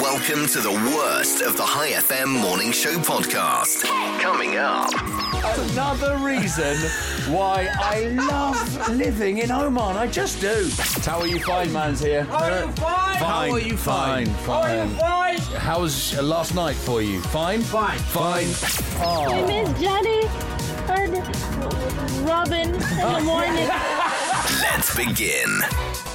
Welcome to the worst of the High FM Morning Show podcast. Coming up. Another reason why I love living in Oman. I just do. How are you fine, man's here? How are you fine? How are you fine? How are you fine? How was uh, last night for you? Fine? Fine. Fine. I miss Johnny and Robin in the morning. Let's begin.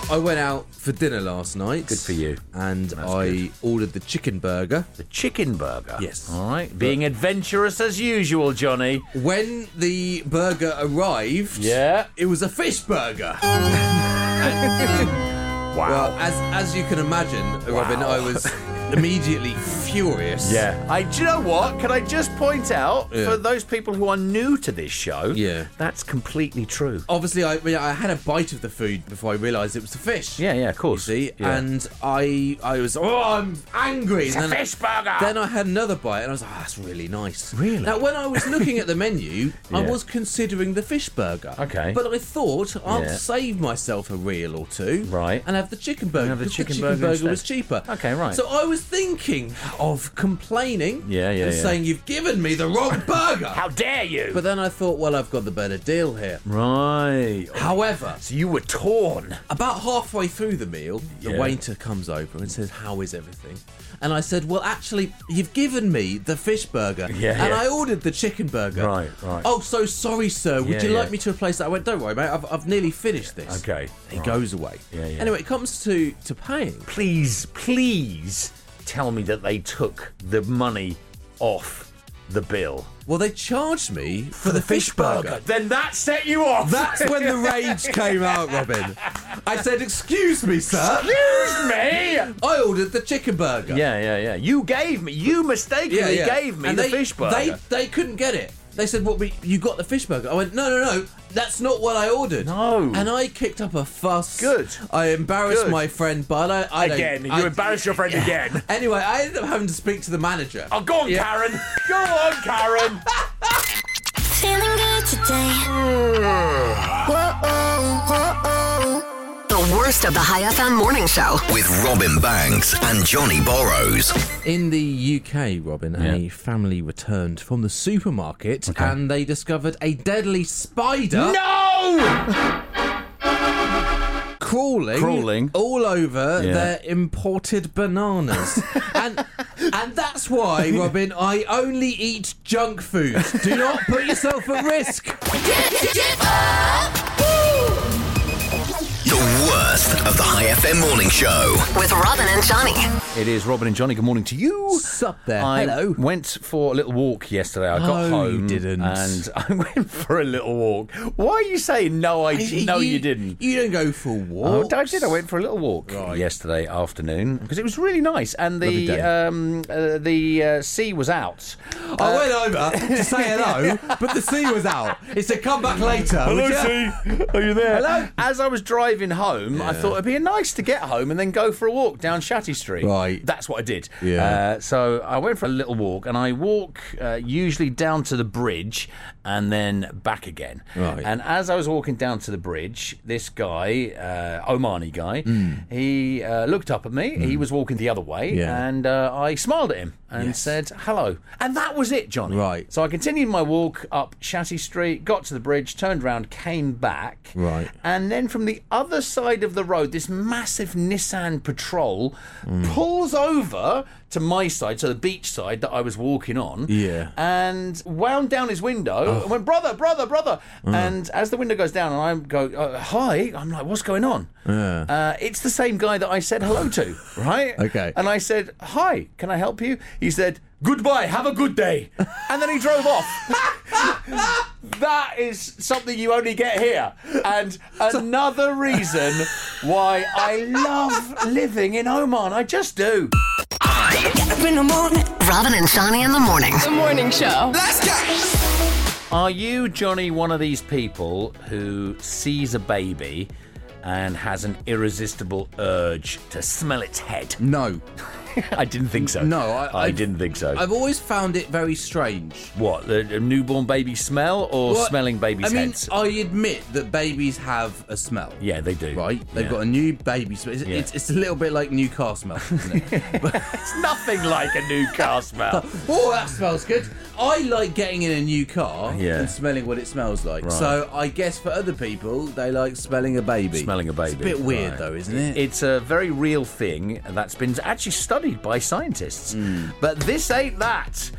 I went out for dinner last night. Good for you. And I ordered the chicken burger. The chicken burger. Yes. All right. Being adventurous as usual, Johnny. When the burger arrived, Yeah. it was a fish burger. Wow. Well, as as you can imagine, Robin, I was immediately furious. Yeah. I, do you know what? Can I just point out Yeah. for those people who are new to this show? Yeah. That's completely true. Obviously, I, I mean, I had a bite of the food before I realised it was the fish. Yeah, yeah, of You course. see, Yeah. and I I was oh I'm angry. It's and a then, fish burger. Then I had another bite, and I was like, oh, that's really nice. Really? Now, when I was looking at the menu, I Yeah. was considering the fish burger. Okay. But I thought I'll Yeah. save myself a rial or two. Right. And have the chicken burger. have the because chicken chicken burger burger instead. was cheaper. Okay, right. So I was thinking of complaining. Yeah, yeah, and yeah. saying you've given me the wrong burger. How dare you? But then I thought, well, I've got the better deal here. right. However, So you were torn. about halfway through the meal, the Yeah. waiter comes over and says, How is everything? And I said, Well, actually, you've given me the fish burger. Yeah, and yeah. I ordered the chicken burger. Right, right. Oh, so sorry, sir. Would Yeah, you yeah. like me to replace that? I went, Don't worry, mate. I've, I've nearly finished this. Okay, He right. goes away. Yeah, yeah. Anyway, it comes to, to paying. Please, please tell me that they took the money off the bill. Well, they charged me for, the, fish, burger. Then that set you off. That's when the rage came out, Robin. I said, Excuse me, sir. Excuse me. I ordered the chicken burger. Yeah, yeah, yeah. You gave me. You mistakenly gave me And the they, fish burger. They they couldn't get it. They said, "What? we you got the fish burger?" I went, "No, no, no. That's not what I ordered." No. And I kicked up a fuss. Good. I embarrassed Good. my friend, but I, I Again, you I- embarrassed your friend again. Anyway, I ended up having to speak to the manager. Oh, go on, Yeah. Karen. Go on, Karen. Feeling good today. The worst of the High FM Morning Show with Robin Banks and Johnny Burrows. In the UK, Robin, a Yeah. family returned from the supermarket and they discovered a deadly spider no. crawling, Crawling. all over Yeah. their imported bananas. and and that's why, Robin, I only eat junk food. Do not put yourself at risk. The worst of the High FM Morning Show. with Robin and Johnny. It is Robin and Johnny. Good morning to you. Sup there. I Hello. went for a little walk yesterday. I got No, you home. didn't. And I went for a little walk. Why are you saying no? I no, you, didn't. You don't go for Oh, walks. I did. I went for a little walk Right. yesterday afternoon because it was really nice, and Lovely the day. um, uh, the uh, sea was out. I went over to say hello, but the sea was out. It said, "Come back later." Hello, ya? sea. Are you there? Hello. As I was driving home, I thought it'd be nice to get home and then go for a walk down Shatti Street. Right. That's what I did. Yeah. Uh, so I went for a little walk, and I walk uh, usually down to the bridge and then back again. Right. And as I was walking down to the bridge, this guy, uh, Omani guy, he uh, looked up at me. He was walking the other way, Yeah. and uh, I smiled at him and Yes. said hello. And that was it, Johnny. Right. So I continued my walk up Shatti Street, got to the bridge, turned around, came back. Right. And then from the other side of the road, this massive Nissan Patrol Mm. pulls over to my side, so the beach side that I was walking on. Yeah. Oh. And wound down his window and went, brother, brother, brother. Mm. And as the window goes down and I go, uh, hi, I'm like, what's going on? Yeah. Uh, it's the same guy that I said hello to, right? Okay. And I said, hi, can I help you? He said, goodbye, have a good day. And then he drove off. that is something you only get here. And another reason why I love living in Oman. I just do. Robin and Johnny in the morning. The morning show. Are you, Johnny, one of these people who sees a baby and has an irresistible urge to smell its head? No. I didn't think so. No, I- I didn't think so. I've always found it very strange. what the, the newborn baby smell or Well, smelling babies' I mean, heads? I admit that babies have a smell. yeah, they do. Right? They've Yeah. got a new baby smell. It's, Yeah. it's, it's a little bit like new car smell, isn't it? It's nothing like a new car smell. oh, that smells good. I like getting in a new car Yeah. and smelling what it smells like. Right. So I guess for other people, they like smelling a baby. Smelling a baby. It's a bit weird, Right. though, isn't it? It's a very real thing that's been actually studied by scientists. Hmm. But this ain't that.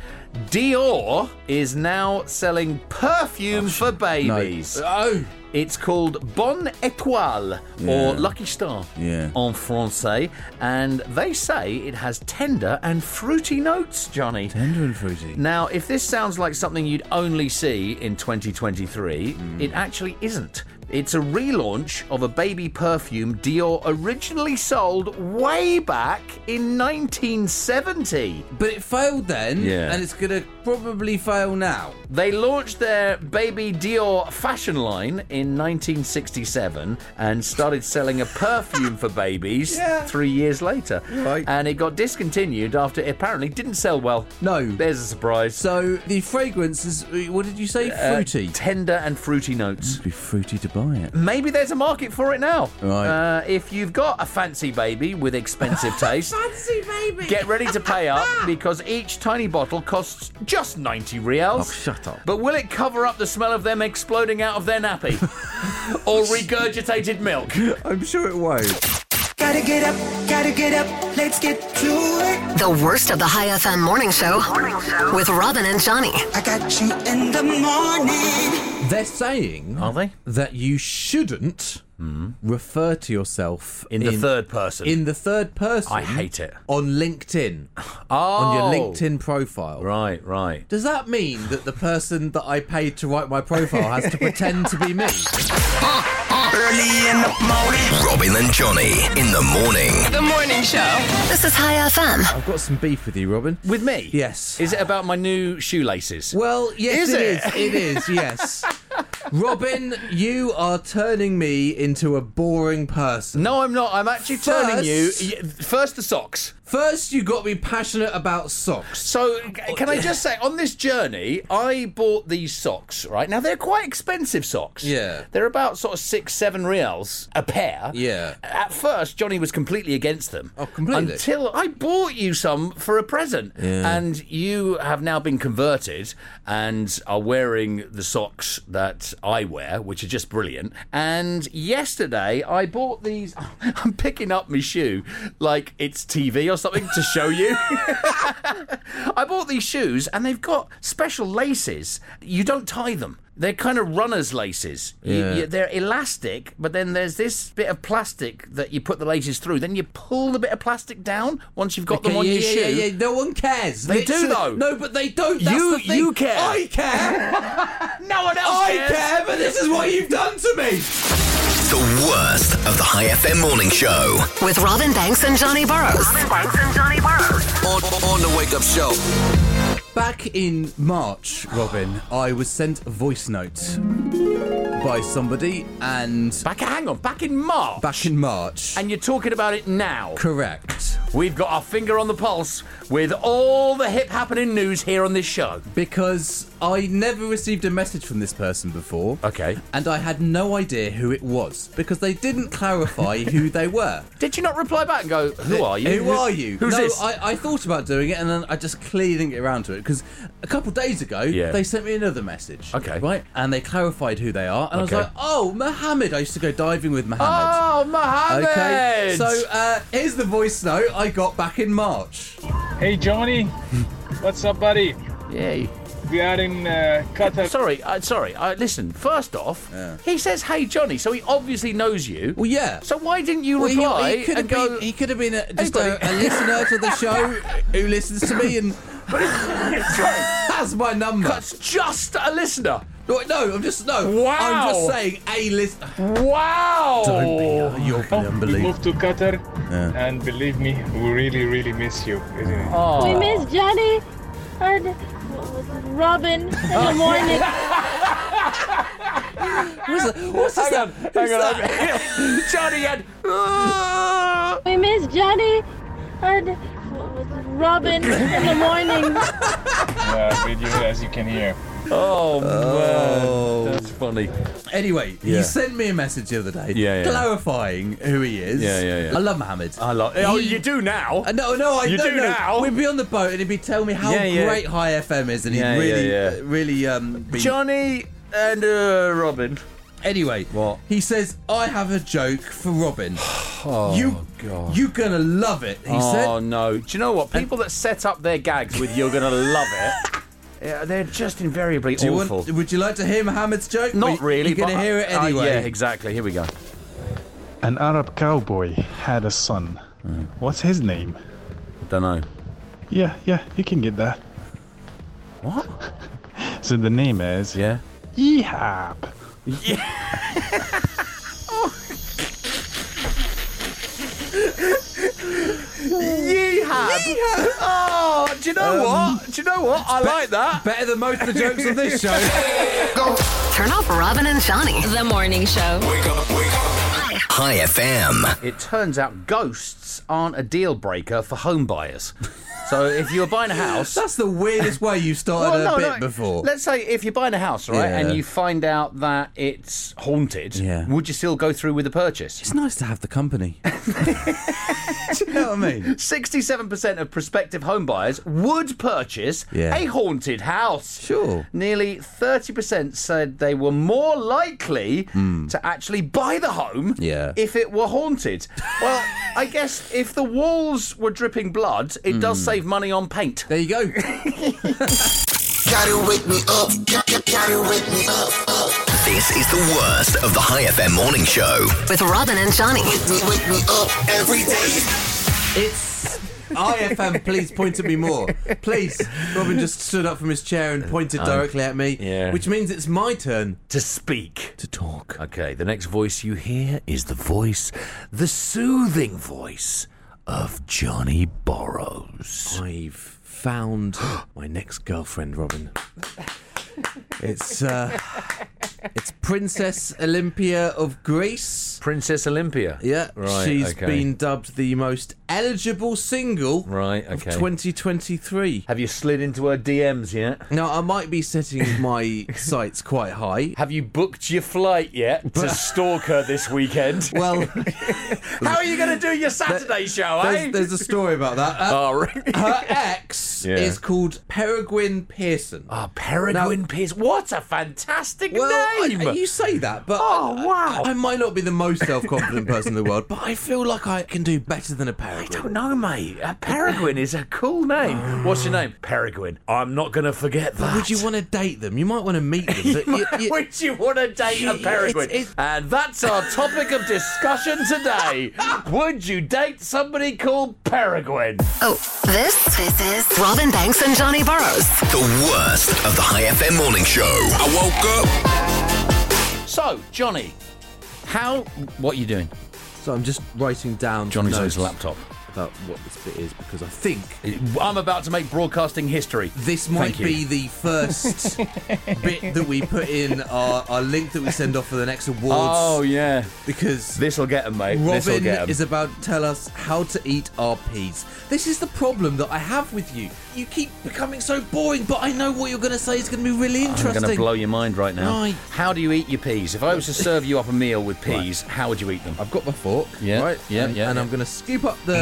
Dior is now selling perfume for babies. Oh, It's called Bonne Étoile Yeah. or Lucky Star Yeah. en français, and they say it has tender and fruity notes, Johnny. tender and fruity. Now, if this sounds like something you'd only see in 2023, Hmm. it actually isn't. It's a relaunch of a baby perfume Dior originally sold way back in 1970. But it failed then, Yeah. and it's gonna probably fail now. They launched their baby Dior fashion line in 1967 and started selling a perfume for babies Yeah. three years later. Right. And it got discontinued after it apparently didn't sell well. No. There's a surprise. So the fragrance is, what did you say? Uh, Fruity. tender and fruity notes. be fruity to buy it. Maybe there's a market for it now. Right. Uh, if you've got a fancy baby with expensive taste, Fancy baby. get ready to pay up because each tiny bottle costs just 90 rials. Oh, shut up. But will it cover up the smell of them exploding out of their nappy? or regurgitated milk? I'm sure it won't. Gotta get up, gotta get up, let's get to it. The worst of the High FM morning show with Robin and Johnny. I got you in the morning. They're saying Are they? that you shouldn't refer to yourself In the third person. in the third person. I hate it. on LinkedIn Oh. on your oh. LinkedIn profile. Right, right. Does that mean that the person that I paid to write my profile has to pretend to be me? Early in the morning. Robin and Johnny in the morning. The morning show. This is High FM. I've got some beef with you, Robin. With me? Yes. Is it about my new shoelaces? Well, yes, Is it it? is. It is. Yes. Robin, you are turning me into a boring person. no, I'm not. I'm actually turning you. First- First, the socks. First, you got me passionate about socks. So, can I just say, on this journey, I bought these socks, right? Now, they're quite expensive socks. Yeah. They're about sort of six, seven rials a pair. Yeah. At first, Johnny was completely against them. Oh, completely? Until I bought you some for a present. Yeah. And you have now been converted and are wearing the socks that I wear, which are just brilliant. And yesterday, I bought these. I'm picking up my shoe like it's TV or something to show you. I bought these shoes and they've got special laces. You don't tie them. They're kind of runner's laces. You- Yeah. you- they're elastic, but then there's this bit of plastic that you put the laces through. Then you pull the bit of plastic down once you've got them on yeah, your yeah, shoe. yeah, yeah. No one cares. They do, though. No, but they don't. That's You- the thing. you care. I care. No one else I cares. care, but this is what you've done to me. The worst of the High FM morning show. With Robin Banks and Johnny Burrows. Robin Banks and Johnny Burrows. On, on the wake up show. Back in March, Robin, I was sent a voice note by somebody, and Back, hang on, back in March. back in March, and you're talking about it now. correct, We've got our finger on the pulse with all the hip happening news here on this show. because I never received a message from this person before. Okay. And I had no idea who it was because they didn't clarify who they were. Did you not reply back and go, Who are you? Who are you? Who's no, this? I, I thought about doing it and then I just clearly didn't get around to it because a couple days ago Yeah. they sent me another message. Okay. Right? And they clarified who they are. And Okay. I was like, oh, Mohammed. I used to go diving with Mohammed. Oh, Mohammed! Okay, so uh, here's the voice note I got back in March. Hey Johnny, hmm. what's up, buddy? Yay. We are in uh, Qatar. Sorry, uh, sorry. Uh, listen, first off, he says, "Hey Johnny," so he obviously knows you. Well, yeah. So why didn't you Well, reply he, could have and go? been, he could have been a, just Hey, a, a listener to the show who listens to me, and that's my number. That's just a listener. No, no, I'm just no. Wow. I'm just saying a listener. Wow. You're Oh, we unbelievable. moved to Qatar, Yeah. and believe me, we really, really miss you, isn't it? Oh. We miss Johnny and Robin in the morning. What's, that? What's Hang on, Who's hang on. that? Johnny had. We miss Johnny and Robin in the morning. Yeah, with you as you can hear. Oh, man. That's funny. Anyway, Yeah. he sent me a message the other day Yeah, yeah. clarifying who he is. Yeah, yeah, yeah. I love Mohammed. I love. Oh, He- you do now. Uh, no, no, I You no, do no. now? We'd be on the boat and he'd be telling me how Yeah, yeah. great High FM is, and he'd Yeah, yeah, really, yeah. uh, really, um, be... Johnny and uh, Robin. Anyway, What? he says, I have a joke for Robin. Oh, you, God. you gonna love it. He said. oh said. no! Do you know what? People that set up their gags with "You're gonna love it," yeah, they're just invariably Do you awful. want, would you like to hear Mohammed's joke? Not Well, really. You're gonna but- hear it uh, anyway. yeah, exactly. Here we go. An Arab cowboy had a son. What's his name? Don't know. Yeah, yeah, you can get that. What? So the name is Yeah. Ehab. Yeehab. Oh, do you know um, what? Do you know what? I like that. Better than most of the jokes on this show. Turn off Robin and Johnny. The morning show. Hi FM. It turns out ghosts aren't a deal breaker for home buyers. So if you're buying a house. That's the weirdest way you started Well, a bit no, before. Let's say if you're buying a house, right, Yeah. and you find out that it's haunted, Yeah. would you still go through with the purchase? It's nice to have the company. Do you know what I mean? 67% of prospective home buyers would purchase Yeah. a haunted house. Sure. Nearly 30% said they were more likely to actually buy the home Hmm. Yeah. if it were haunted. Well, I guess if the walls were dripping blood, it Hmm. does save money on paint. There you go. Gotta wake me up. Gotta wake me up. This is the worst of the High FM morning show. With Robin and Johnny. Wake me, wake me up every day. It's IFM. Please point at me more. Please. Robin just stood up from his chair and pointed directly at me. yeah. Which means it's my turn To speak. to talk. Okay, the next voice you hear is the voice, the soothing voice of Johnny Burrows. I've found my next girlfriend, Robin. It's uh, it's Princess Olympia of Greece. Princess Olympia. Yeah, Right, she's okay. been dubbed the most eligible single Right, of okay. 2023. Have you slid into her DMs yet? Now, I might be setting my sights quite high. Have you booked your flight yet to stalk her this weekend? Well, How are you going to do your Saturday show, eh? there's, there's a story about that. Uh, Oh, right. her ex Yeah. is called Peregrine Pearson. Ah, Peregrine Now- Pierce. What a fantastic Well, name! I, you say that, but Oh, I- wow. I, might not be the most self-confident person in the world, but I feel like I can do better than a peregrine. I don't know, mate. A Peregrine is a cool name. What's your name? Peregrine. I'm not going to forget that. Would you want to date them? You might want to meet them. But you, you, Would you want to date a It's- peregrine? it's- And that's our topic of discussion today. Would you date somebody called Peregrine? Oh, this, this is Robin Banks and Johnny Burrows. The worst of the High FM morning show. I woke up. So, Johnny, how? What are you doing? so I'm just writing down Johnny's on his laptop. About what this bit is because I think I'm about to make broadcasting history. this might be the first bit that we put in our, our link that we send off for the next awards. Oh yeah, because this'll get him, mate. Robin get him. is about to tell us how to eat our peas. This is the problem that I have with you. You keep becoming so boring, but I know what you're going to say is going to be really I'm interesting. going to blow your mind right now. Right. How do you eat your peas? If I was to serve you up a meal with peas, how would you eat them? I've got my fork. Yeah, Right. yeah, and, yeah, And yeah. I'm going to scoop up the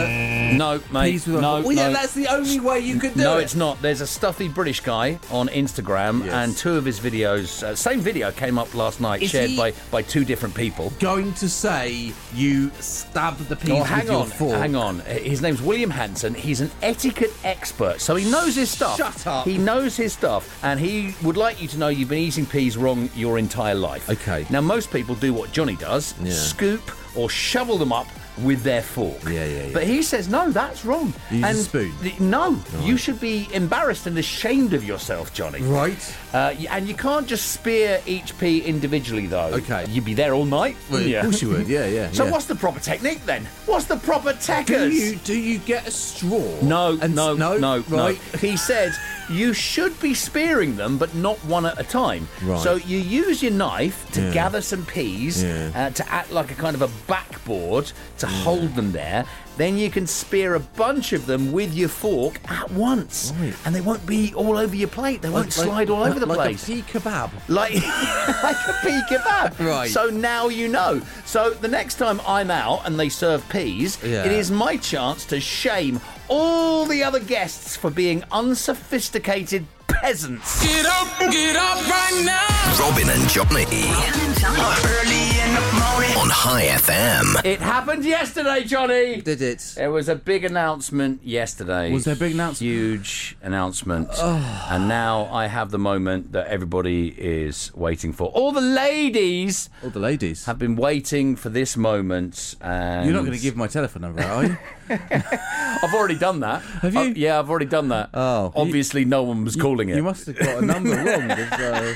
No, mate. peas with my no, fork. Well, yeah, that's the only way you could do No, it. it's not. There's a stuffy British guy on Instagram, Yes. and two of his videos, uh, same video came up last night, Is shared by, by two different people. Going to say you stab the peas Oh, with hang your on, fork. hang on. His name's William Hanson. He's an etiquette expert, so he knows his stuff. Shut up. He knows his stuff, and he would like you to know you've been eating peas wrong your entire life. Okay. Now, most people do what Johnny does: Yeah. scoop or shovel them up with their fork. Yeah, yeah, yeah. But he says no, that's wrong. Use a spoon? th- No, you should be embarrassed and ashamed of yourself, Johnny. Right. Uh, and you can't just spear each pea individually, though. Okay. You'd be there all night. Well, wouldn't Of course you would. Yeah, yeah. So yeah. what's the proper technique then? What's the proper do you do you get a straw? No, And- no, no, no, Right. He said you should be spearing them, but not one at a time. Right. So you use your knife to Yeah. gather some peas Yeah. uh, to act like a kind of a backboard to hold them there. Then you can spear a bunch of them with your fork at once, Right. and they won't be all over your plate. They won't slide all over the like place a pea kebab. like like a pea kebab. Right. So now you know. So the next time I'm out and they serve peas, Yeah. it is my chance to shame all the other guests for being unsophisticated peasants. Get up, get up right now. Robin and Johnny Early in the morning. On High FM. It happened yesterday, Johnny. Did it? It was a big announcement yesterday. Was there a big announcement? Huge announcement. And now I have the moment that everybody is waiting for. All the ladies All the ladies. have been waiting for this moment. And You're not going to give my telephone number, are you? I've already done that. Have you? Uh, yeah, I've already done that. Oh. obviously, no one was calling it. You must have got a number wrong.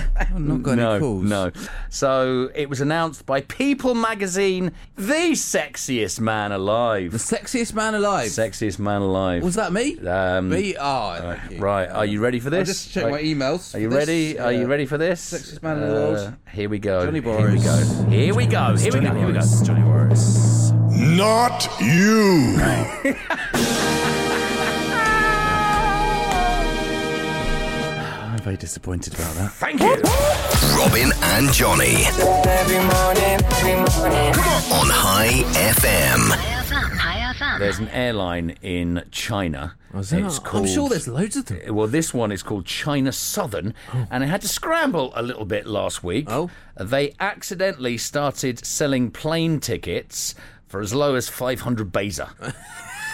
There's, uh, I've not got no, any calls. no. So it was announced by People Magazine, the sexiest man alive. The sexiest man alive. Sexiest man alive. Was that me? Um, me? Oh, thank you. Right, are you ready for this? I'll just check Right. my emails. Are you for this. ready? Are you Uh, ready for this? Sexiest man in the world. Here we go. Johnny Here we go. Here we go. Here we go. Here we go. Johnny Morris. Not you. very disappointed about that. Thank you. Robin and Johnny Every morning, every morning. on High FM. High FM, High FM. There's an airline in China. Oh, Was that- It's I'm sure there's loads of them. Uh, well, this one is called China Southern, oh. and it had to scramble a little bit last week. Oh. They accidentally started selling plane tickets for as low as 500 baiza.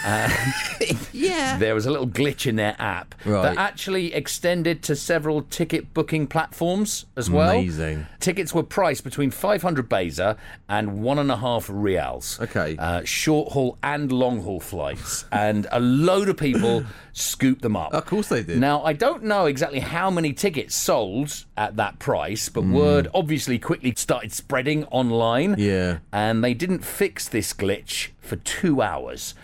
Yeah. There was a little glitch in their app Right. that actually extended to several ticket booking platforms as well. Amazing. Tickets were priced between 500 baiza and one and a half rials. Okay. Uh, short haul and long haul flights. and a load of people scooped them up. Of course they did. Now, I don't know exactly how many tickets sold at that price, but word obviously quickly started spreading online. Yeah. And they didn't fix this glitch for two hours.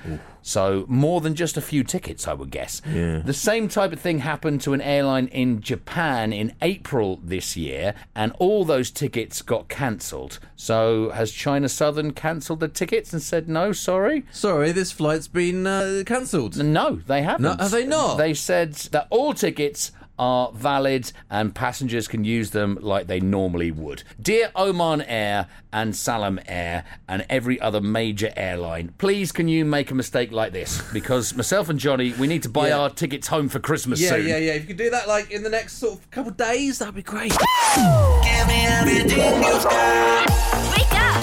So, more than just a few tickets, I would guess. Yeah. The same type of thing happened to an airline in Japan in April this year, and all those tickets got cancelled. So, has China Southern cancelled the tickets and said, no, sorry? Sorry, this flight's been uh, cancelled. No, they haven't. No, have they not? They said that all tickets are valid and passengers can use them like they normally would. Dear Oman Air and Salam Air and every other major airline, please can you make a mistake like this? Because myself and Johnny, we need to buy Yeah. our tickets home for Christmas Yeah, soon. yeah, yeah. Yeah. If you could do that, like in the next sort of couple of days, that'd be great.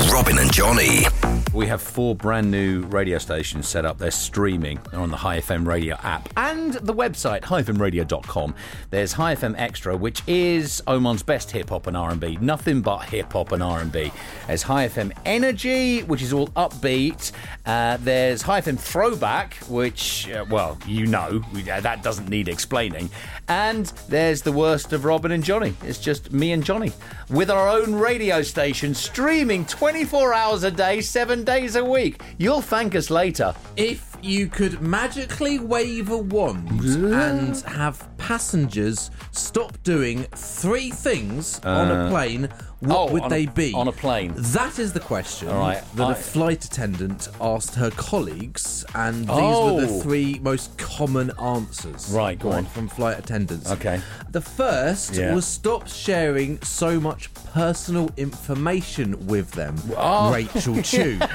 Robin and Johnny. We have four brand new radio stations set up. They're streaming. They're on the High FM radio app and the website highfmradio.com. There's High FM Extra, which is Oman's best hip hop and R&B. Nothing but hip hop and R&B. There's High FM Energy, which is all upbeat. Uh, there's High FM Throwback, which uh, well, you know, uh, that doesn't need explaining. And there's the worst of Robin and Johnny. It's just me and Johnny with our own radio station streaming 24 hours a day, 7 days a week. You'll thank us later. If you could magically wave a wand and have passengers stop doing three things on a uh, plane, what oh, would on a- they be? on a plane. That is the question All right, that I- a flight attendant asked her colleagues, and these were Oh. the three most common answers. Right, go on. From flight attendants. Okay. The first Yeah. was stop sharing so much personal information with them. Oh. Rachel Chu.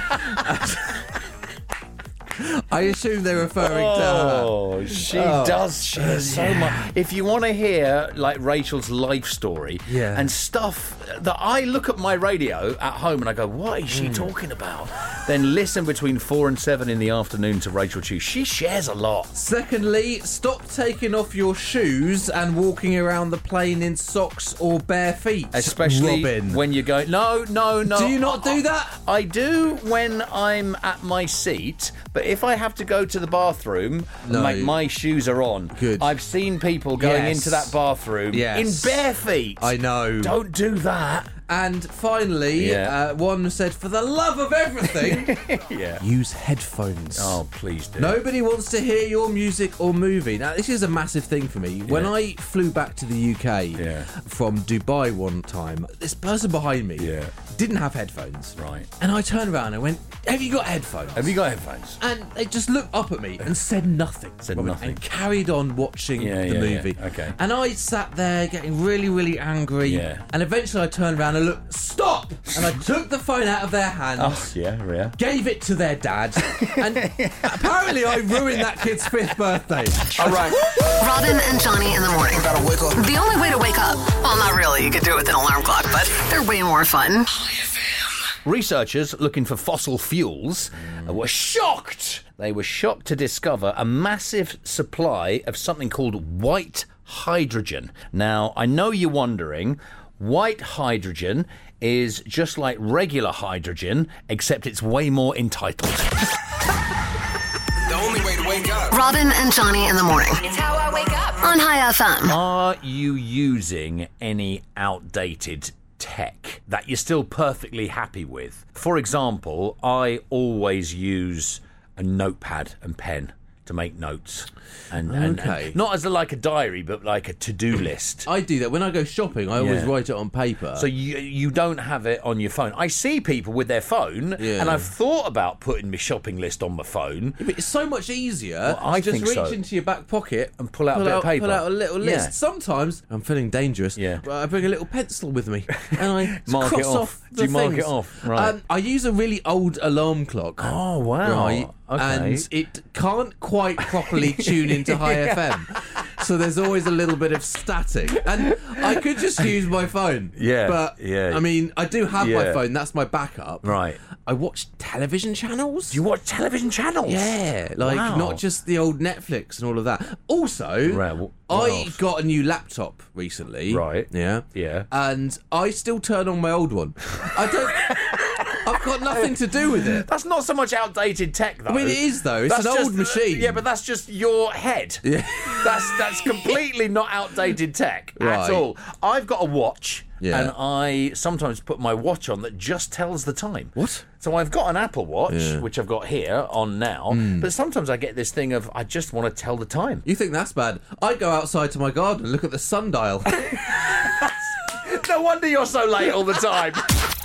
I assume they're referring to her. Oh, she Oh, does share so much. If you want to hear like Rachel's life story Yeah. and stuff that I look at my radio at home and I go, what is she hmm. talking about? Then listen between four and seven in the afternoon to Rachel Chu. She shares a lot. Secondly, stop taking off your shoes and walking around the plane in socks or bare feet. Especially Robin. when you're going, no, no, no. Do you not do that? I do when I'm at my seat, but if I have to go to the bathroom, No. my, my shoes are on. Good. I've seen people going Yes. into that bathroom Yes. in bare feet. I know. Don't do that that and finally, Yeah. uh, one said, "For the love of everything, Yeah. use headphones." Oh, please do. Nobody wants to hear your music or movie. Now, this is a massive thing for me. When Yeah. I flew back to the UK Yeah. from Dubai one time, this person behind me Yeah. didn't have headphones. Right. And I turned around and went, Have you got headphones? Have you got headphones? and they just looked up at me and said nothing. Said Robin, nothing. And carried on watching Yeah, the yeah, yeah. movie. Okay. And I sat there getting really, really angry. Yeah. And eventually I turned around and I looked, Stop! And I took the phone out of their hands. Oh, yeah, yeah. Gave it to their dad, and apparently I ruined that kid's fifth birthday. All right. Robin and Johnny in the morning. Gotta wake up. The only way to wake up. Well, not really. You could do it with an alarm clock, but they're way more fun. Researchers looking for fossil fuels were shocked. They were shocked to discover a massive supply of something called white hydrogen. Now, I know you're wondering, white hydrogen is just like regular hydrogen, except it's way more entitled. The only way to wake up. Robin and Johnny in the morning. It's how I wake up. On High FM. Are you using any outdated tech that you're still perfectly happy with? For example, I always use a notepad and pen to make notes. And, and- and not as a, like a diary, but like a to-do list. I do that when I go shopping. I always Yeah. write it on paper. So you you don't have it on your phone. I see people with their phone, Yeah. and I've thought about putting my shopping list on my phone. But it's so much easier I to just reach so. into your back pocket And pull out a bit of paper. Pull out a little list. Yeah. Sometimes I'm feeling dangerous. Yeah. but I bring a little pencil with me and I Mark it cross off. off. Do you mark it off? Right. Um, I use a really old alarm clock. Oh, wow. Right, Okay. and it can't quite properly tune into High FM. So there's always a little bit of static, and I could just use my phone. Yeah, but yeah. I mean, I do have my phone. That's my backup. Right. I watch television channels. Do you watch television channels? Yeah, like Wow. not just the old Netflix and all of that. Also, Right, what I else? got a new laptop recently. Right. Yeah. Yeah. And I still turn on my old one. I don't. I've got nothing to do with it. That's not so much outdated tech, though. I mean, it is though. It's That's an old just- machine. Yeah, but that's just your head. Yeah. That's that's completely not outdated tech Right. at all. I've got a watch. Yeah. And I sometimes put my watch on that just tells the time. What? So I've got an Apple Watch, Yeah. Which I've got here on now, hmm. but sometimes I get this thing of I just want to tell the time. You think that's bad? I go outside to my garden and look at the sundial. No wonder you're so late all the time.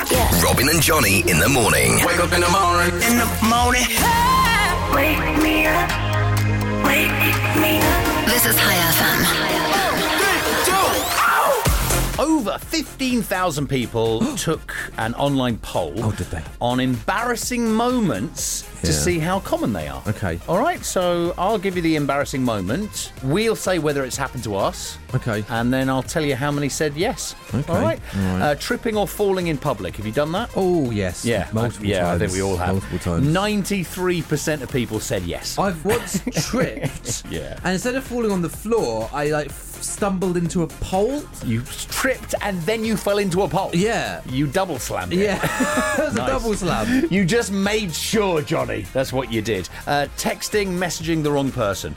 Robin and Johnny in the morning. Wake up in the morning. In the morning. Wake me up. Wake me up. This is High FM. Over 15,000 people took an online poll Oh, did they? on embarrassing moments to Yeah. see how common they are. Okay. All right, so I'll give you the embarrassing moment. We'll say whether it's happened to us. Okay. And then I'll tell you how many said yes. Okay. All right. All right. Uh, tripping or falling in public. Have you done that? Oh yes. Yeah, multiple yeah, times. I think we all have. multiple times. Ninety-three percent of people said yes. I've once tripped. Yeah. And instead of falling on the floor, I like stumbled into a pole. You tripped and then you fell into a pole. Yeah. You double slammed it. Yeah. it was Nice. a double slam. You just made sure, Johnny. That's what you did. Uh, texting, messaging the wrong person.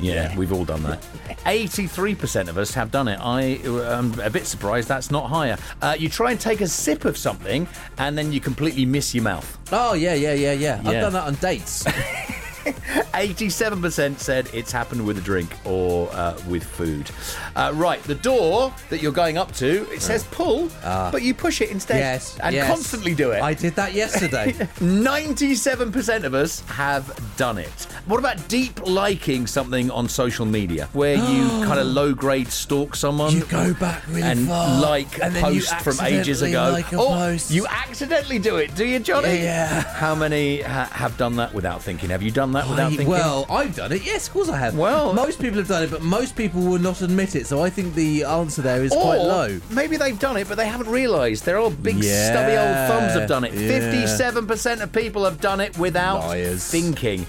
yeah, we've all done that. 83% of us have done it. I am a bit surprised that's not higher. Uh, you try and take a sip of something and then you completely miss your mouth. Oh yeah, yeah, yeah, yeah. I've done that on dates. 87% said it's happened with a drink or uh, with food. Uh, right, the door that you're going up to, it says pull, but you push it instead. Yes. And yes. constantly do it. I did that yesterday. 97% of us have done it. What about deep liking something on social media where you kind of low grade stalk someone? You go back really and far, like and a post from ages ago. like a oh, post. you accidentally do it, do you, Johnny? Yeah. How many ha- have done that without thinking? Have you done that without I- thinking? well, I've done it. Yes, of course I have. Well- most people have done it, but most people will not admit it. So I think the answer there is or quite low. maybe they've done it, but they haven't realised. Their old big Yeah. stubby old thumbs have done it. Yeah. Fifty-seven percent of people have done it without Liars. thinking,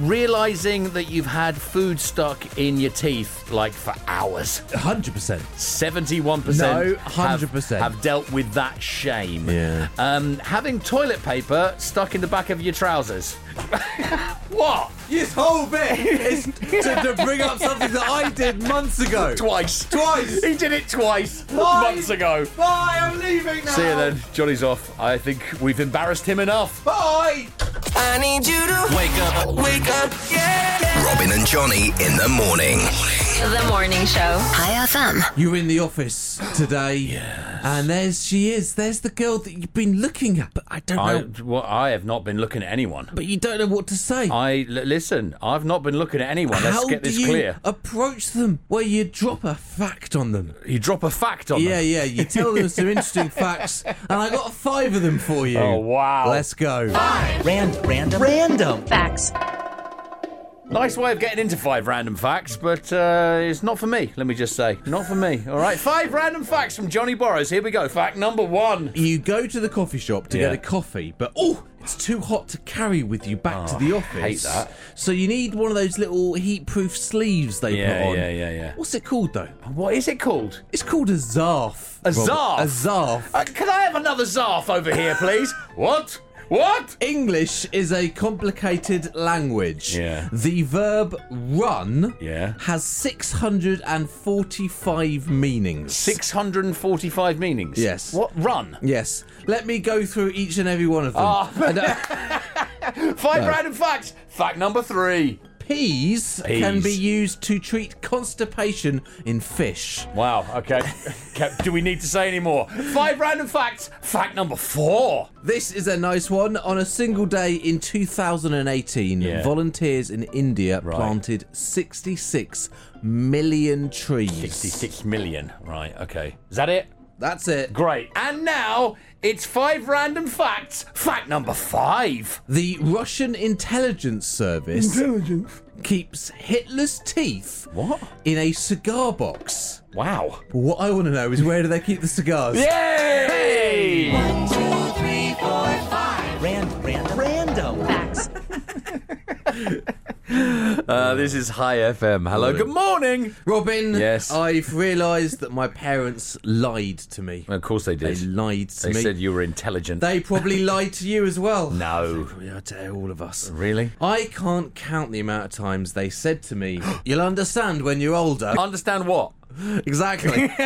realising that you've had food stuck in your teeth like for hours. Hundred percent. Seventy-one percent. No, percent, 100%. have dealt with that shame. Yeah. Um, having toilet paper stuck in the back of your trousers. What? This whole bit is to, to bring up something that I did months ago. Twice. Twice. He did it twice. Bye. Months ago. Bye, I'm leaving now. See you then. Johnny's off. I think we've embarrassed him enough. Bye. I need you to wake up, wake up, yeah. Robin and Johnny in the morning. The morning show. High FM. You're in the office today, and there's she is. There's the girl that you've been looking at, but I don't I, know. well, I have not been looking at anyone. But you don't know what to say. I l- listen. I've not been looking at anyone. Let's How get this do you clear. approach them? Where you drop a fact on them. You drop a fact on Yeah, them. yeah. Yeah. You tell them some interesting facts, and I got five of them for you. Oh wow! Let's go. Random, random, random. Facts. Nice way of getting into five random facts, but uh, it's not for me. Let me just say, not for me. All right, five random facts from Johnny Burrows. Here we go. Fact number one. You go to the coffee shop to Yeah. get a coffee, but oh, it's too hot to carry with you back to the office. Oh, hate that. So you need one of those little heat-proof sleeves they Yeah, put on. yeah, yeah, yeah. What's it called though? What is it called? It's called a zarf. A Robert. zarf? A zarf. Uh, can I have another zarf over here, please? what? What? English is a complicated language. Yeah. The verb run Yeah. has 645 meanings. 645 meanings. Yes. What? Run. Yes. Let me go through each and every one of them. Ah. And, uh, Five No. random facts. Fact number three. Peas, Peas. can be used to treat constipation in fish. Wow. Okay. Do we need to say any more? Five random facts. Fact number four. This is a nice one. On a single day in 2018, Yeah. volunteers in India planted 66 million trees. 66 million. Right. Okay. Is that it? That's it. Great. And now it's five random facts. Fact number five. The Russian intelligence service keeps Hitler's teeth What? in a cigar box. Wow. What I want to know is where do they keep the cigars? Yay! Random, Uh, this is High FM. Hello. Good morning. Robin, Yes. I've realised that my parents lied to me. Of course they did. They did. lied to me. They me. said you were intelligent. They probably lied to you as well. No. Yeah, to all of us. Really? I can't count the amount of times they said to me, You'll understand when you're older. Understand what? exactly.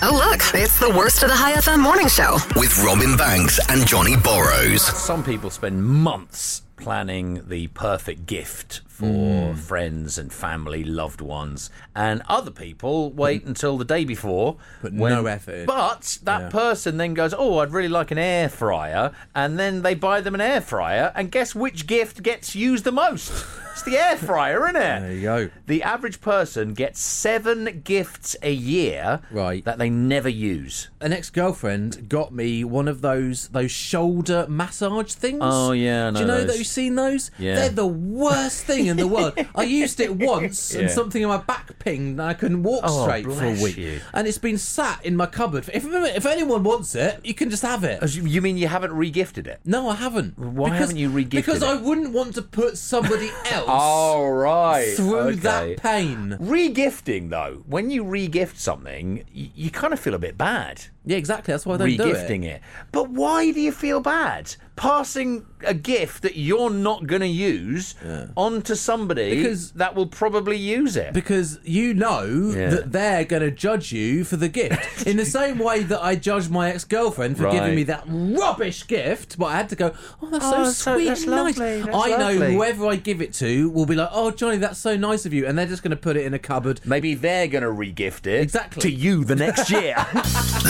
Oh, look, it's the worst of the High FM morning show. With Robin Banks and Johnny Burrows. Some people spend months planning the perfect gift for mm. friends and family, loved ones, and other people wait mm. until the day before. Put no effort. But that Yeah. person then goes, "Oh, I'd really like an air fryer," and then they buy them an air fryer, and guess which gift gets used the most? It's the air fryer, isn't it? There you go. The average person gets seven gifts a year Right. that they never use. An ex girlfriend got me one of those those shoulder massage things. Oh, yeah, I Do you know know those. that you've seen those? Yeah. They're the worst thing in the world. I used it once and Yeah. something in my back pinged and I couldn't walk Oh, straight for a bless week. you. And it's been sat in my cupboard. If if anyone wants it, you can just have it. As you- You mean you haven't regifted it? No, I haven't. Why haven't you re-gifted Because it? I wouldn't want to put somebody Oh, right. through Okay. that pain. Regifting, though, when you regift something, you, you kind of feel a bit bad Yeah, exactly. That's why I don't do regifting it. it. But why do you feel bad? Passing a gift that you're not going to use on to somebody Because- that will probably use it. Because you know Yeah. that they're going to judge you for the gift. In the same way that I judged my ex girlfriend for giving me that rubbish gift, but I had to go, oh, that's Oh, so so- sweet that's and nice. lovely, that's I know lovely. whoever I give it to will be like, oh, Johnny, that's so nice of you. And they're just going to put it in a cupboard. Maybe they're going to regift it Exactly. to you the next year.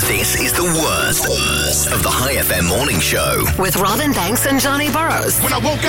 This is the worst, worst of the High FM morning show. With Robin Banks and Johnny Burrows. When I woke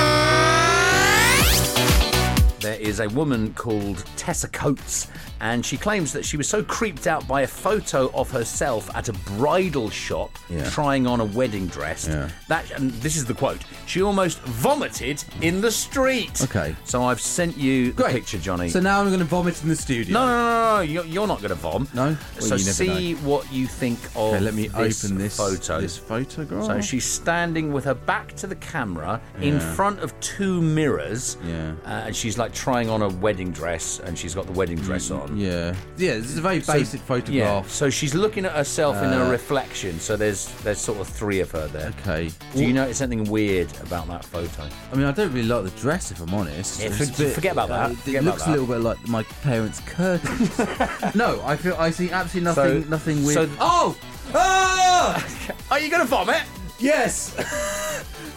up. There is a woman called Tessa Coates, and she claims that she was so creeped out by a photo of herself at a bridal shop trying on a wedding dress that, and this is the quote, she almost vomited in the street. Okay. So I've sent you the Great. picture, Johnny. So now I'm going to vomit in the studio. no, no, no, no, you're, you're not going to vom. No? Well, so see what you think of Okay, let me this open this photo. This photograph. So she's standing with her back to the camera in front of two mirrors. Yeah. Uh, and she's like trying trying on a wedding dress, and she's got the wedding dress on. Yeah. Yeah, this is a very So- basic Yeah. photograph. So she's looking at herself in her reflection. So there's there's sort of three of her there. Okay. Do you notice anything weird about that photo? I mean, I don't really like the dress, if I'm honest. Yeah, It's a bit- forget about that. uh, It Forget about looks that. a little bit like my parents' curtains. no, I feel I see absolutely nothing, So- nothing weird. so- oh, ah! Are you going to vomit? yes.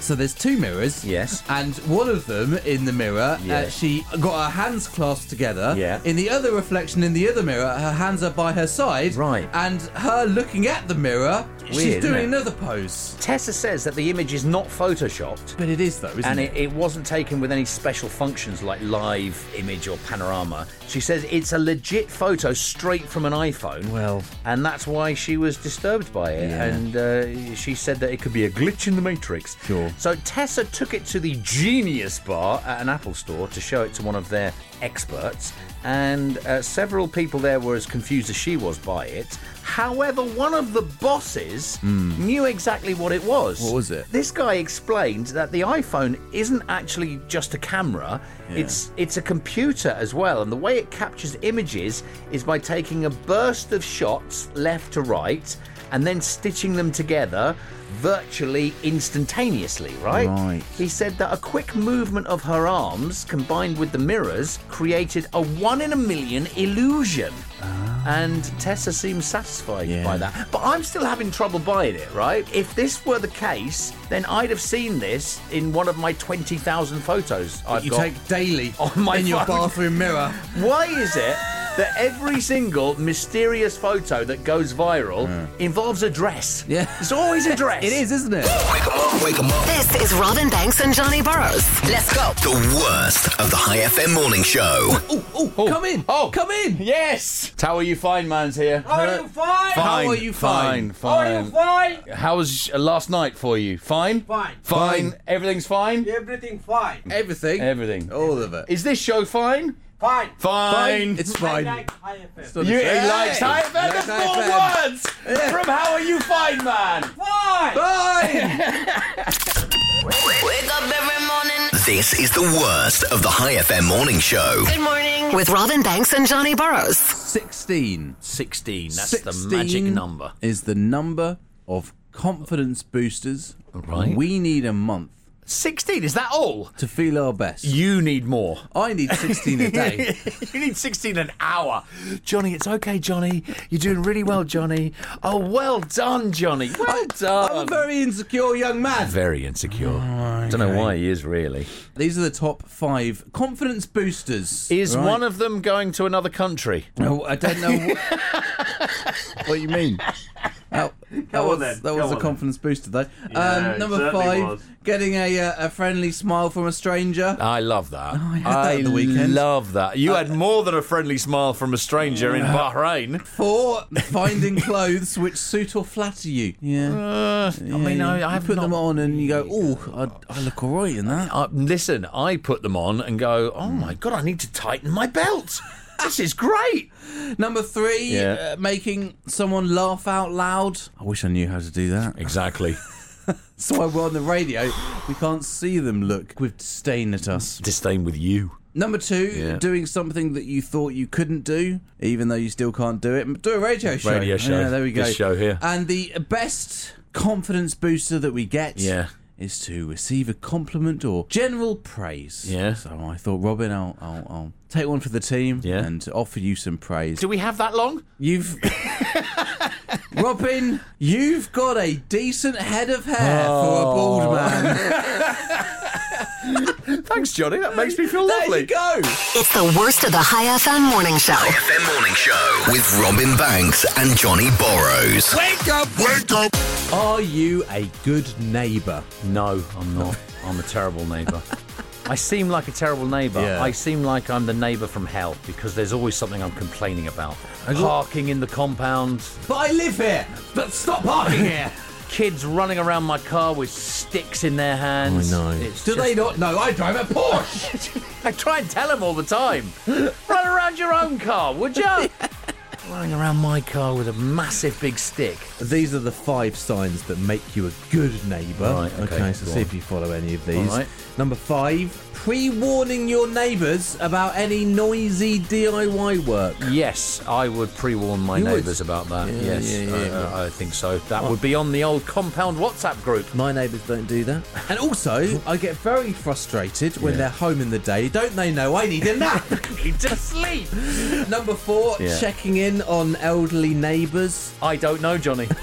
so there's two mirrors. Yes. And one of them in the mirror, uh, she got her hands clasped together. Yeah. In the other reflection in the other mirror, her hands are by her side. Right. And her looking at the mirror, she's Weird, isn't doing another pose. Tessa says that the image is not photoshopped. But it is though, isn't and it? it, it wasn't taken with any special functions like live image or panorama. She says it's a legit photo straight from an iPhone. Well. and that's why she was disturbed by it. Yeah. And uh, she said that it could be a glitch in the matrix. Sure. So Tessa took it to the Genius Bar at an Apple store to show it to one of their experts, and uh, several people there were as confused as she was by it. However, one of the bosses knew exactly what it was. What was it? This guy explained that the iPhone isn't actually just a camera; it's it's a computer as well. And the way it captures images is by taking a burst of shots left to right and then stitching them together virtually instantaneously. Right? Right. He said that a quick movement of her arms combined with the mirrors created a one in a million illusion. Ah. And Tessa seems satisfied Yeah. by that. But I'm still having trouble buying it, right? If this were the case, then I'd have seen this in one of my 20,000 photos I've you got. take daily on my in your bathroom mirror. Why is it that every single mysterious photo that goes viral involves a dress? Yeah. It's always a dress. It is, isn't it? Wake 'em up, wake 'em up. This is Robin Banks and Jonny Burrows. Let's go. The worst of the High FM morning show. Oh, oh, come in. Oh. come in. Yes. How are you fine, man's here? How are you fine? How are you Fine, fine? How are you fine. fine? How was uh, last night for you? Fine? Fine. Fine. Fine. Everything's fine? Everything fine. Everything. Everything. All of it. Is this show fine? Fine. Fine. It's I fine. like IFM. It's not You, a- he likes High FM. Likes That's four FM. words from How Are You Fine, man? Fine. Fine. Wake up every morning. This is the worst of the High FM morning show. Good morning. With Robin Banks and Jonny Burrows. 16. 16. That's 16 the magic number. Is the number of confidence boosters Right. we need a month 16, is that all? to feel our best. You need more. I need 16 a day. you need 16 an hour. Jonny, it's okay, Jonny. You're doing really well, Jonny. Oh, well done, Jonny. Well done. I'm a very insecure young man. Very insecure. Oh, don't know why he is really. These are the top five confidence boosters. Is right? one of them going to another country? Oh, I don't know what, what you mean. that was, then, that was go a on confidence booster, though. Yeah, um, number five, was. getting a, uh, a friendly smile from a stranger. I love that. I had that at the weekend. love that. You had more than a friendly smile from a stranger in Bahrain. Four, finding clothes which suit or flatter you. Yeah. Uh, I mean, Yeah, I, I have put not- them on and you go, oh, I, I look all right in that. Uh, listen, I put them on and go, oh my god, I need to tighten my belt. This is great. Number three, Yeah. uh, making someone laugh out loud. I wish I knew how to do that. Exactly. So while we're on the radio, we can't see them look with disdain at us. Disdain with you. Number two, Yeah. doing something that you thought you couldn't do, even though you still can't do it. Do a radio show. Radio show. Yeah, there we go. This show here. And the best confidence booster that we get Yeah. is to receive a compliment or general praise. Yeah. So I thought, Robin, I'll, I'll, I'll take one for the team Yeah. and offer you some praise. Do we have that long? You've. Robin, you've got a decent head of hair for a bald Oh. man. Thanks, Jonny. That makes me feel There lovely. you go. It's the worst of the High FM morning show. High FM morning show with Robin Banks and Jonny Burrows. Wake up. Wake up. Are you a good neighbour? No, I'm not. I'm a terrible neighbour. I seem like a terrible neighbour. Yeah. I seem like I'm the neighbour from hell because there's always something I'm complaining about. Parking in the compound, But I live here. But stop parking here. kids running around my car with sticks in their hands. It's Do just- they not know I drive a Porsche? I try and tell them all the time. Run around your own car, would you? running around my car with a massive big stick. These are the five signs that make you a good neighbour. Right, okay, so go see on. if you follow any of these. All right. Number five, pre-warning your neighbours about any noisy DIY work. Yes, I would pre-warn my You would? neighbours about that. Yeah, yes, yeah, yeah, I- yeah. I, I think so. That would be on the old compound WhatsApp group. My neighbours don't do that. And also, I get very frustrated when they're home in the day. Don't they know I need a nap? Need to sleep. Number four, Yeah. checking in on elderly neighbours. I don't know, Jonny.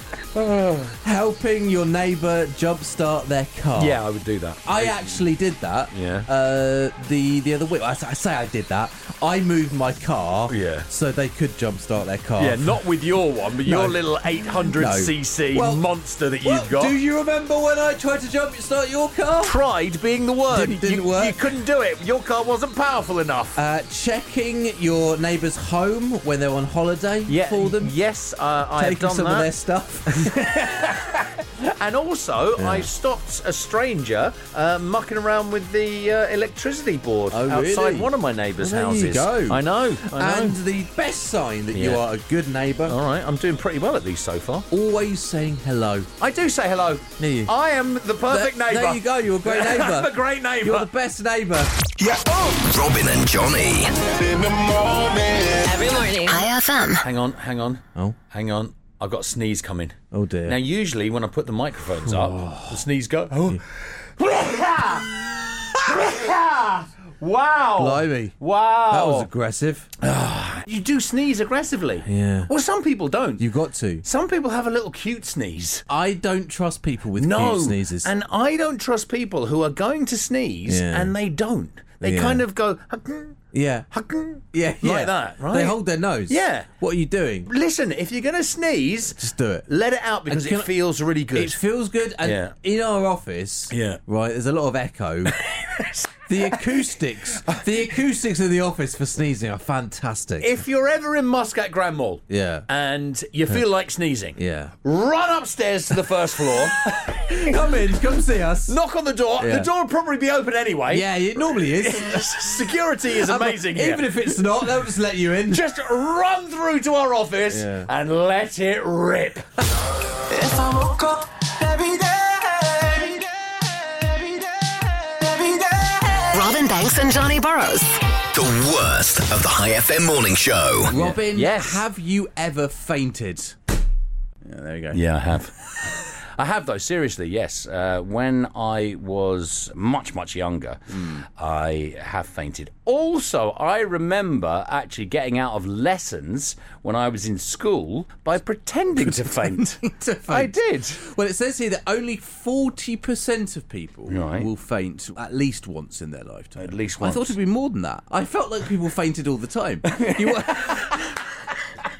I wouldn't know. Helping your neighbour jumpstart their car. yeah, I would do that. I actually did that. Yeah. Uh, the the other week, I say I did that. I moved my car. Yeah. So they could jumpstart their car. Yeah, not with your one, but No. your little 800cc Well- monster that Well, you've got. do you remember when I tried to jumpstart your car? Tried being the word. Didn't- didn't you, work. you couldn't do it. Your car wasn't powerful enough. Uh, checking your neighbour's home when they're on holiday yeah, for them. Yes, uh, I have Taking done some that. of their stuff. And also, I stopped a stranger uh, mucking around with the uh, electricity board Oh, outside really? one of my neighbours' Well, there you houses. go. I know. I know. and the best sign that you are a good neighbour, All right, I'm doing pretty well at these so far. always saying hello. I do say hello. Do you? I am the perfect There- neighbour. There you go. You're a great neighbour. I'm neighbour. a great neighbour. You're the best neighbour. Yeah. Robin and Jonny. Every morning. High FM. Hang on, hang on. Oh. Hang on. I've got a sneeze coming. Oh dear. Now, usually when I put the microphones up, oh. the sneeze go. Oh. wow. Blimey. Wow. That was aggressive. You do sneeze aggressively. Yeah. Well, some people don't. You've got to. Some people have a little cute sneeze. I don't trust people with No. cute sneezes. And I don't trust people who are going to sneeze Yeah. and they don't. They Yeah. kind of go, "Huck-mm, yeah. huck-mm." Yeah, yeah. Like that, right? They hold their nose. Yeah. What are you doing? listen, if you're going to sneeze, Just do it. let it out because it feels really good. It feels good. And Yeah. in our office, Yeah. right, there's a lot of echo. the acoustics, the acoustics of the office for sneezing are fantastic. if you're ever in Muscat Grand Mall yeah. and you feel like sneezing, Yeah. run upstairs to the first floor, Come in, come see us. knock on the door. Yeah. The door will probably be open anyway. Yeah, it normally is. Security is amazing here. Even if it's not, they'll just let you in. Just run through to our office Yeah. and let it rip. If I woke up Banks and Jonny Burrows. The worst of the High FM morning show. Robin, Yes. have you ever fainted? Yeah, there you go. Yeah, I have. I have though. Seriously, yes. Uh, when I was much much younger, I have fainted. Also, I remember actually getting out of lessons when I was in school by pretending to faint. To faint. I did. Well, it says here that only 40% of people Right. will faint at least once in their lifetime. At least once. I thought it'd be more than that. I felt like people fainted all the time. You, wa-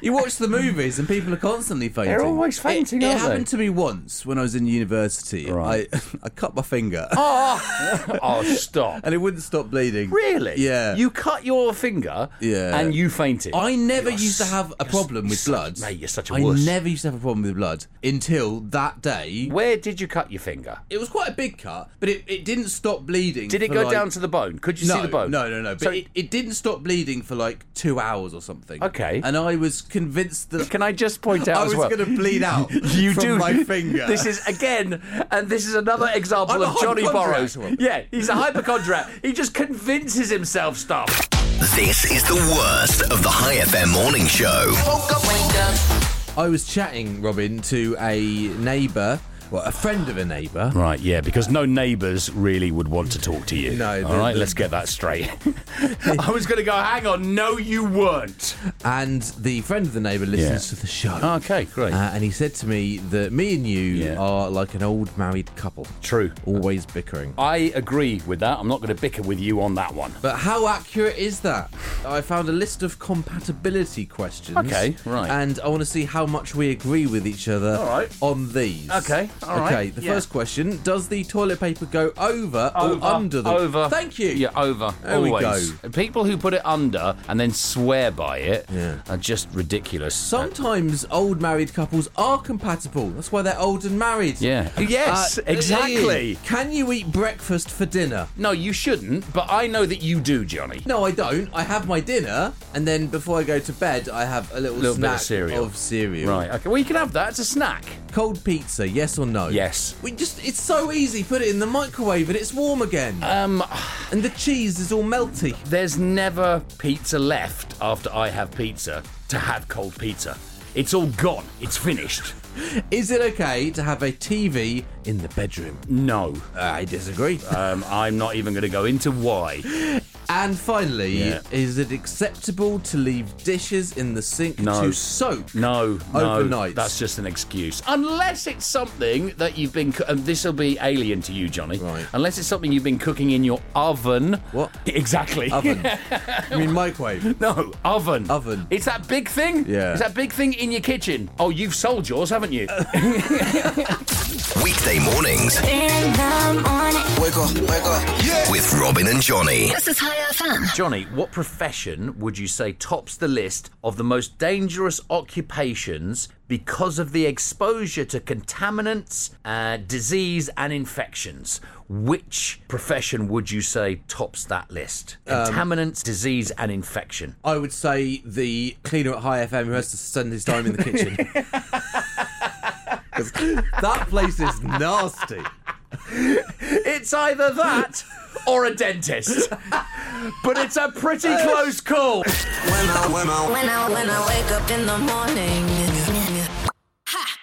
you watch the movies and people are constantly fainting. They're always fainting, It, it aren't they? happened to me once when I was in university. Right. I, I cut my finger ah! Oh, stop. and it wouldn't stop bleeding. Really? Yeah. You cut your finger Yeah. and you fainted. I never You're used to have a problem with s- you're blood. Mate, you're such a I wuss. never used to have a problem with blood until that day. Where did you cut your finger? It was quite a big cut, but it, it didn't stop bleeding. Did it go like- down to the bone? Could you no, see the bone? No, no, no. But So- it, it didn't stop bleeding for like two hours or something. Okay. And I was convinced that Can I just point out I was well? going to bleed out You from do my finger. This is again, and this is another example I'm a of Jonny hypochondriac. Burrows. Yeah, he's a hypochondriac. he just convinces himself stuff. This is the worst of the High FM morning show. Woke up, wake up. I was chatting, Robin, to a neighbour, well, a friend of a neighbour. Right, yeah, because no neighbours really would want to talk to you. No, all right, let's get that straight. I was going to go. Hang on, no, you weren't. And the friend of the neighbour listens to the show. Okay, great. Uh, and he said to me that me and you Yeah. are like an old married couple. True. Always bickering. I agree with that. I'm not going to bicker with you on that one. But how accurate is that? I found a list of compatibility questions. Okay, right. And I want to see how much we agree with each other All right. on these. Okay. All right. Okay, the yeah. first question Does the toilet paper go over, Over, or under the. over. Thank you. Yeah, over. There we always. go. People who put it under and then swear by it Yeah. are just ridiculous. Sometimes old married couples are compatible. That's why they're old and married. yeah. Yes, Uh, exactly. Can you eat breakfast for dinner? No, you shouldn't, but I know that you do, Jonny. No, I don't. I have my dinner, and then before I go to bed, I have a little, Little bit of snack cereal. of cereal. Right, okay. Well, you can have that. It's a snack. Cold pizza, yes or no? Yes. We just it's so easy. Put it in the microwave and it's warm again. Um, and the cheese is all melty. there's never pizza left after I have pizza to have cold pizza. It's all gone. It's finished. Is it okay to have a TV in the bedroom? No. I disagree. Um, I'm not even going to go into why. and finally, Yeah. is it acceptable to leave dishes in the sink No. to soak? No, no, Overnight. that's just an excuse. Unless it's something that you've been, co- and this will be alien to you, Jonny. Right. Unless it's something you've been cooking in your oven. What? Exactly. Oven. I mean microwave. No, oven. Oven. It's that big thing. Yeah. It's that big thing in your kitchen. Oh, you've sold yours, haven't you? Weekday mornings In the morning. Wake up, wake up. with Robin and Jonny. This is High FM. Jonny, what profession would you say tops the list of the most dangerous occupations because of the exposure to contaminants, uh, disease, and infections? Which profession would you say tops that list? Contaminants, disease, and infection. I would say the cleaner at High FM who has to spend his time in the kitchen. that place is nasty. It's either that or a dentist. but it's a pretty close call. When I, when I, When I, when I wake up in the morning.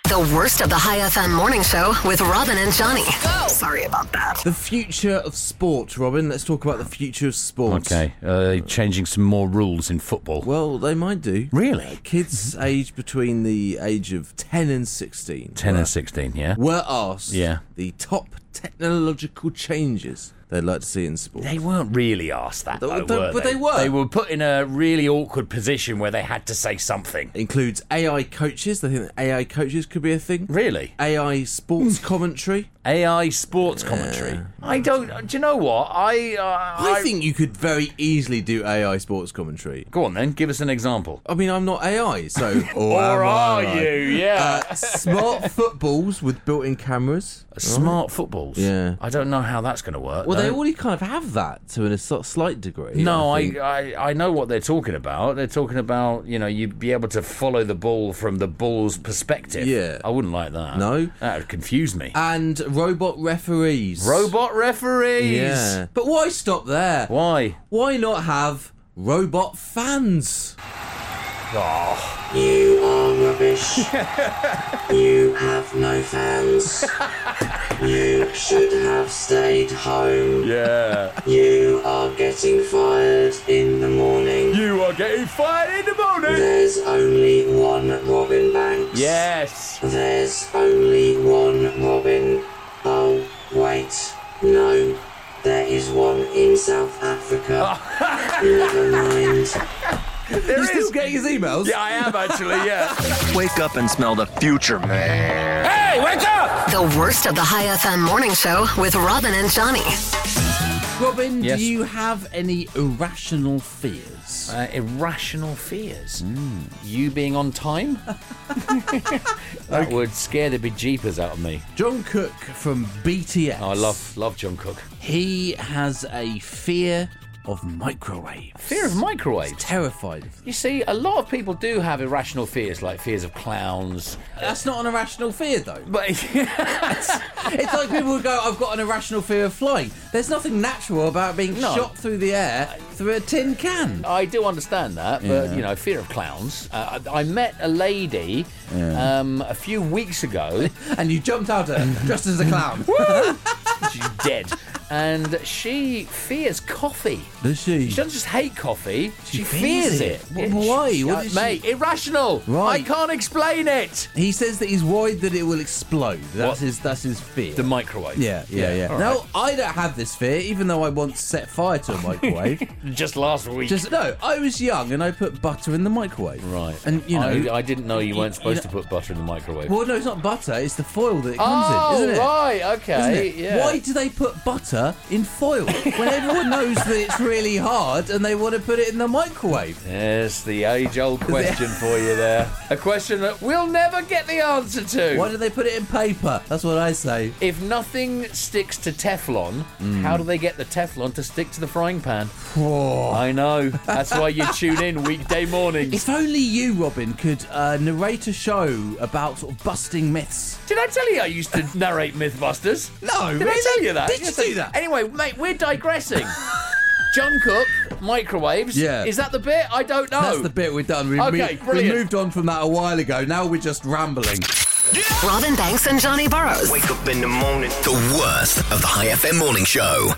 The worst of the High FM morning show with Robin and Jonny. Sorry about that. The future of sport, Robin. Let's talk about the future of sport. Okay, uh, changing some more rules in football. Well, they might do. Really? Kids aged between the age of 10 and 16 10 were, and 16, yeah? were asked Yeah. the top technological changes they'd like to see in sport. They weren't really asked that, They- though, they- were but they were. They were put in a really awkward position where they had to say something. Includes AI coaches. They think that AI coaches could be a thing. Really? AI sports commentary. AI sports commentary. I don't. Do you know what? I. Uh, I think you could very easily do AI sports commentary. Go on then. Give us an example. I mean, I'm not AI, so. or Or are I? you? Yeah. Uh, smart footballs with built-in cameras. Smart footballs. Yeah. I don't know how that's going to work. Well, they already kind of have that to a sort- slight degree. No, I, think. I I know what they're talking about. They're talking about you know you'd be able to follow the ball from the ball's perspective. Yeah. I wouldn't like that. No. that would confuse me. and robot referees. Robot referees. Yeah. But why stop there? Why? Why not have robot fans? Oh, You are rubbish. you have no fans. You should have stayed home. yeah. You are getting fired in the morning. You are getting fired in the morning. There's only one Robin Banks. Yes. There's only one Robin. Oh, wait. No. There is one in South Africa. Never mind. There You still getting his emails? Yeah, I am actually. Yeah. Wake up and smell the future, man. hey, wake up! The worst of the High FM morning show with Robin and Jonny. Robin, Yes. do you have any irrational fears? Uh, irrational fears. You being on time? that would scare the bejeepers out of me. Jungkook from BTS. Oh, I love love Jungkook. He has a fear of microwaves. Fear of microwaves. Terrified of them. You see, a lot of people do have irrational fears, like fears of clowns. That's not an irrational fear, though. But It's like people would go, I've got an irrational fear of flying. There's nothing natural about being No. shot through the air through a tin can. I do understand that, but you know, fear of clowns. Uh, I I met a lady um, a few weeks ago. And you jumped out at her dressed as a clown. She's dead. And she fears coffee. Does she? She doesn't just hate coffee; she, She fears, fears it. it? Wh- why? She- What uh, is she- mate, irrational. Right. I can't explain it. He says that he's worried that it will explode. That's What? his. That's his fear. The microwave. yeah, yeah, yeah. all Now right. I don't have this fear, even though I once set fire to a microwave. just last week. Just no, I was young and I put butter in the microwave. right. and you know. I, I didn't know you weren't you supposed know- to put butter in the microwave. well, no, it's not butter. It's the foil that it comes oh, in, isn't it? right. Okay. Isn't it? Yeah. Why do they put butter in foil when everyone knows that it's really hard and they want to put it in the microwave? Yes, the age-old question for you there. A question that we'll never get the answer to. Why do they put it in paper? That's what I say. If nothing sticks to Teflon, Mm. how do they get the Teflon to stick to the frying pan? I know. That's why you tune in weekday mornings. If only you, Robin, could uh, narrate a show about sort of busting myths. Did I tell you I used to narrate Mythbusters? No, Did I really? tell you that? Did you Yes, I- do that? Anyway, mate, we're digressing. Jungkook, microwaves. Yeah. Is that the bit? I don't know. That's the bit we're done. We, Okay, we, we moved on from that a while ago. Now we're just rambling. Robin Banks and Jonny Burrows. Wake up in the morning. The worst of the High FM morning show.